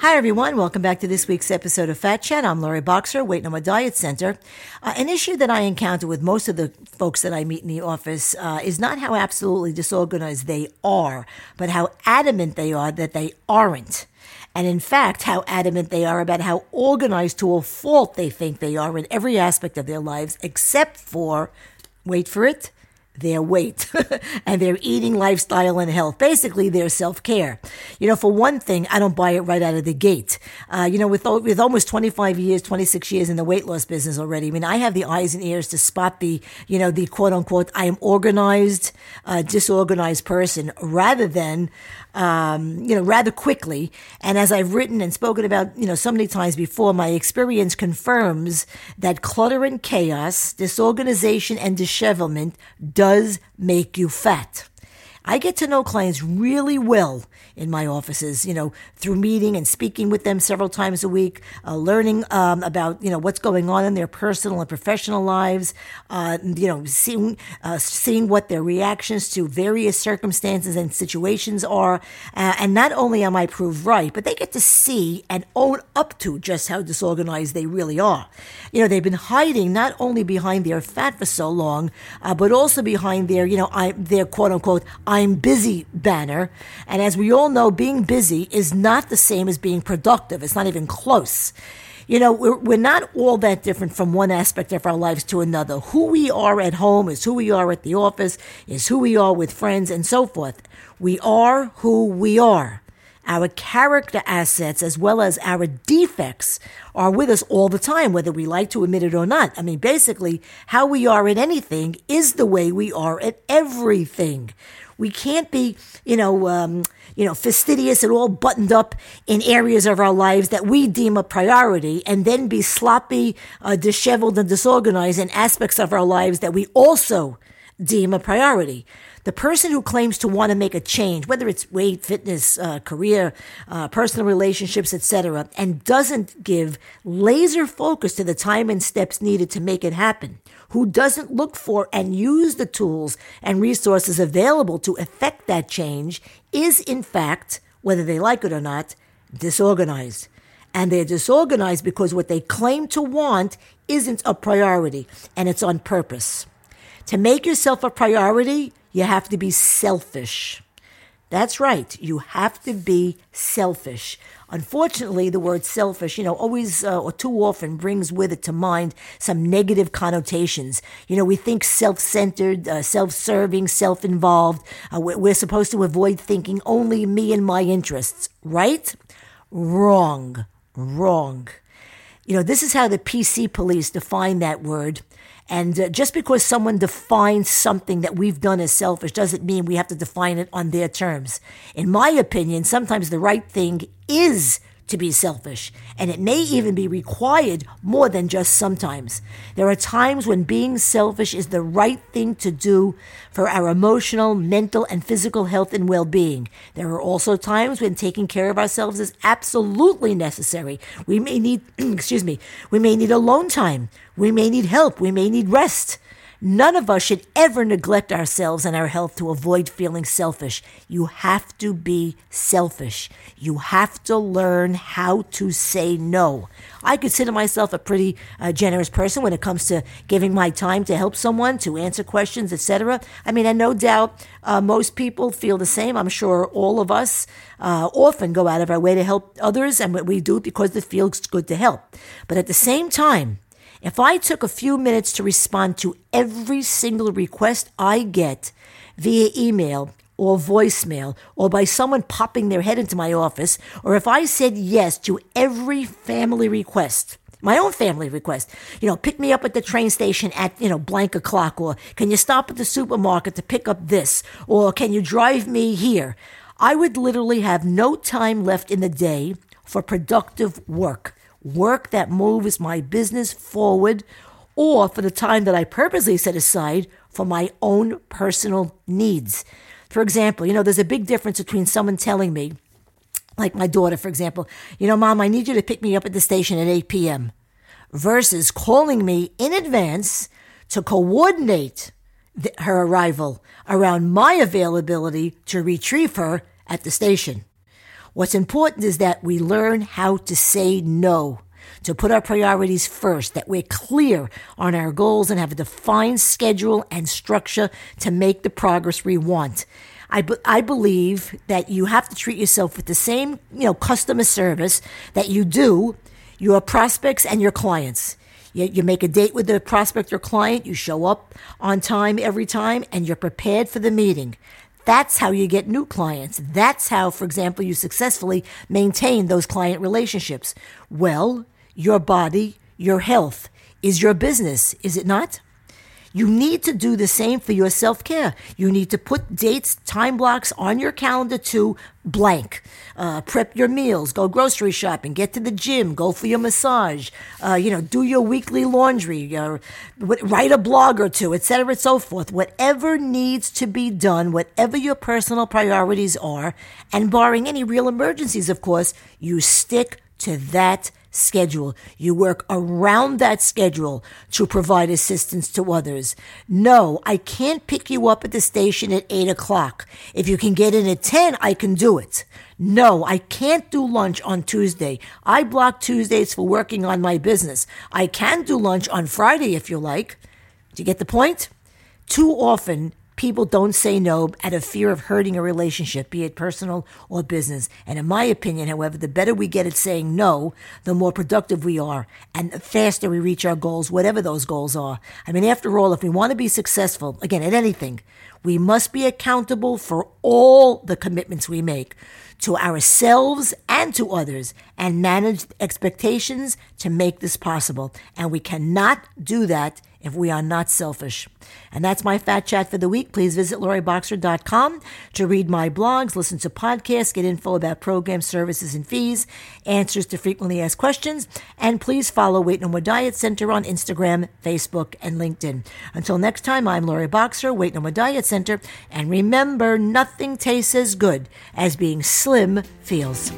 Hi, everyone. Welcome back to this week's episode of Fat Chat. I'm Laurie Boxer, Weight No More Diet Center. Uh, an issue that I encounter with most of the folks that I meet in the office uh, is not how absolutely disorganized they are, but how adamant they are that they aren't. And in fact, how adamant they are about how organized to a fault they think they are in every aspect of their lives, except for, wait for it, their weight and their eating lifestyle and health. Basically, their self care. You know, for one thing, I don't buy it right out of the gate. Uh, you know, with with almost 25 years, 26 years in the weight loss business already, I mean, I have the eyes and ears to spot the, you know, the quote unquote, I am organized, uh, disorganized person rather than, um, you know, rather quickly. And as I've written and spoken about, you know, so many times before, my experience confirms that clutter and chaos, disorganization and dishevelment does make you fat. I get to know clients really well in my offices, you know, through meeting and speaking with them several times a week, uh, learning um, about, you know, what's going on in their personal and professional lives, uh, you know, seeing, uh, seeing what their reactions to various circumstances and situations are. Uh, and not only am I proved right, but they get to see and own up to just how disorganized they really are. You know, they've been hiding not only behind their fat for so long, uh, but also behind their, you know, I, their quote unquote, I'm busy banner. And as we all know, being busy is not the same as being productive. It's not even close. You know, we're, we're not all that different from one aspect of our lives to another. Who we are at home is who we are at the office, is who we are with friends, and so forth. We are who we are. Our character assets, as well as our defects, are with us all the time, whether we like to admit it or not. I mean, basically, how we are at anything is the way we are at everything. We can't be, you know, um, you know, fastidious and all buttoned up in areas of our lives that we deem a priority, and then be sloppy, uh, disheveled, and disorganized in aspects of our lives that we also deem a priority. The person who claims to want to make a change, whether it's weight, fitness, uh, career, uh, personal relationships, etc., and doesn't give laser focus to the time and steps needed to make it happen, who doesn't look for and use the tools and resources available to effect that change, is in fact, whether they like it or not, disorganized. And they're disorganized because what they claim to want isn't a priority, and it's on purpose. To make yourself a priority, you have to be selfish. That's right. You have to be selfish. Unfortunately, the word selfish, you know, always uh, or too often brings with it to mind some negative connotations. You know, we think self centered, uh, self serving, self involved. Uh, we're, we're supposed to avoid thinking only me and my interests, right? Wrong. Wrong. You know, this is how the PC police define that word. And uh, just because someone defines something that we've done as selfish doesn't mean we have to define it on their terms. In my opinion, sometimes the right thing is to be selfish, and it may even be required more than just sometimes. There are times when being selfish is the right thing to do for our emotional, mental, and physical health and well being. There are also times when taking care of ourselves is absolutely necessary. We may need, excuse me, we may need alone time. We may need help. We may need rest. None of us should ever neglect ourselves and our health to avoid feeling selfish. You have to be selfish. You have to learn how to say no. I consider myself a pretty uh, generous person when it comes to giving my time to help someone, to answer questions, etc. I mean, and no doubt uh, most people feel the same. I'm sure all of us uh, often go out of our way to help others, and we do it because it feels good to help. But at the same time, if I took a few minutes to respond to every single request I get via email or voicemail or by someone popping their head into my office, or if I said yes to every family request, my own family request. You know, pick me up at the train station at, you know, blank o'clock, or can you stop at the supermarket to pick up this, or can you drive me here? I would literally have no time left in the day for productive work work that moves my business forward, or for the time that I purposely set aside for my own personal needs. For example, you know, there's a big difference between someone telling me, like my daughter, for example, you know, mom, I need you to pick me up at the station at 8 p.m., versus calling me in advance to coordinate her arrival around my availability to retrieve her at the station. What's important is that we learn how to say no, to put our priorities first, that we're clear on our goals and have a defined schedule and structure to make the progress we want. I, be- I believe that you have to treat yourself with the same, you know, customer service that you do your prospects and your clients. You, you make a date with the prospect or client, you show up on time every time, and you're prepared for the meeting. That's how you get new clients. That's how, for example, you successfully maintain those client relationships. Well, your body, your health is your business, is it not? You need to do the same for your self care. You need to put dates, time blocks on your calendar to blank. Uh, prep your meals, go grocery shopping, get to the gym, go for your massage, uh, you know, do your weekly laundry, write a blog or two, etc., and so forth. Whatever needs to be done, whatever your personal priorities are, and barring any real emergencies, of course, you stick to that schedule. You work around that schedule to provide assistance to others. No, I can't pick you up at the station at 8 o'clock. If you can get in at 10, I can do it. No, I can't do lunch on Tuesday. I block Tuesdays for working on my business. I can do lunch on Friday if you like. Do you get the point? Too often, people don't say no out of fear of hurting a relationship, be it personal or business. And in my opinion, however, the better we get at saying no, the more productive we are and the faster we reach our goals, whatever those goals are. I mean, after all, if we want to be successful, again, at anything, we must be accountable for all the commitments we make to ourselves and to others and manage expectations to make this possible. And we cannot do that if we are not selfish. And that's my fat chat for the week. Please visit laurieboxer.com to read my blogs, listen to podcasts, get info about programs, services, and fees, answers to frequently asked questions, and please follow Weight No More Diet Center on Instagram, Facebook, and LinkedIn. Until next time, I'm Laurie Boxer, Weight No More Diet Center, and remember, nothing tastes as good as being slim feels.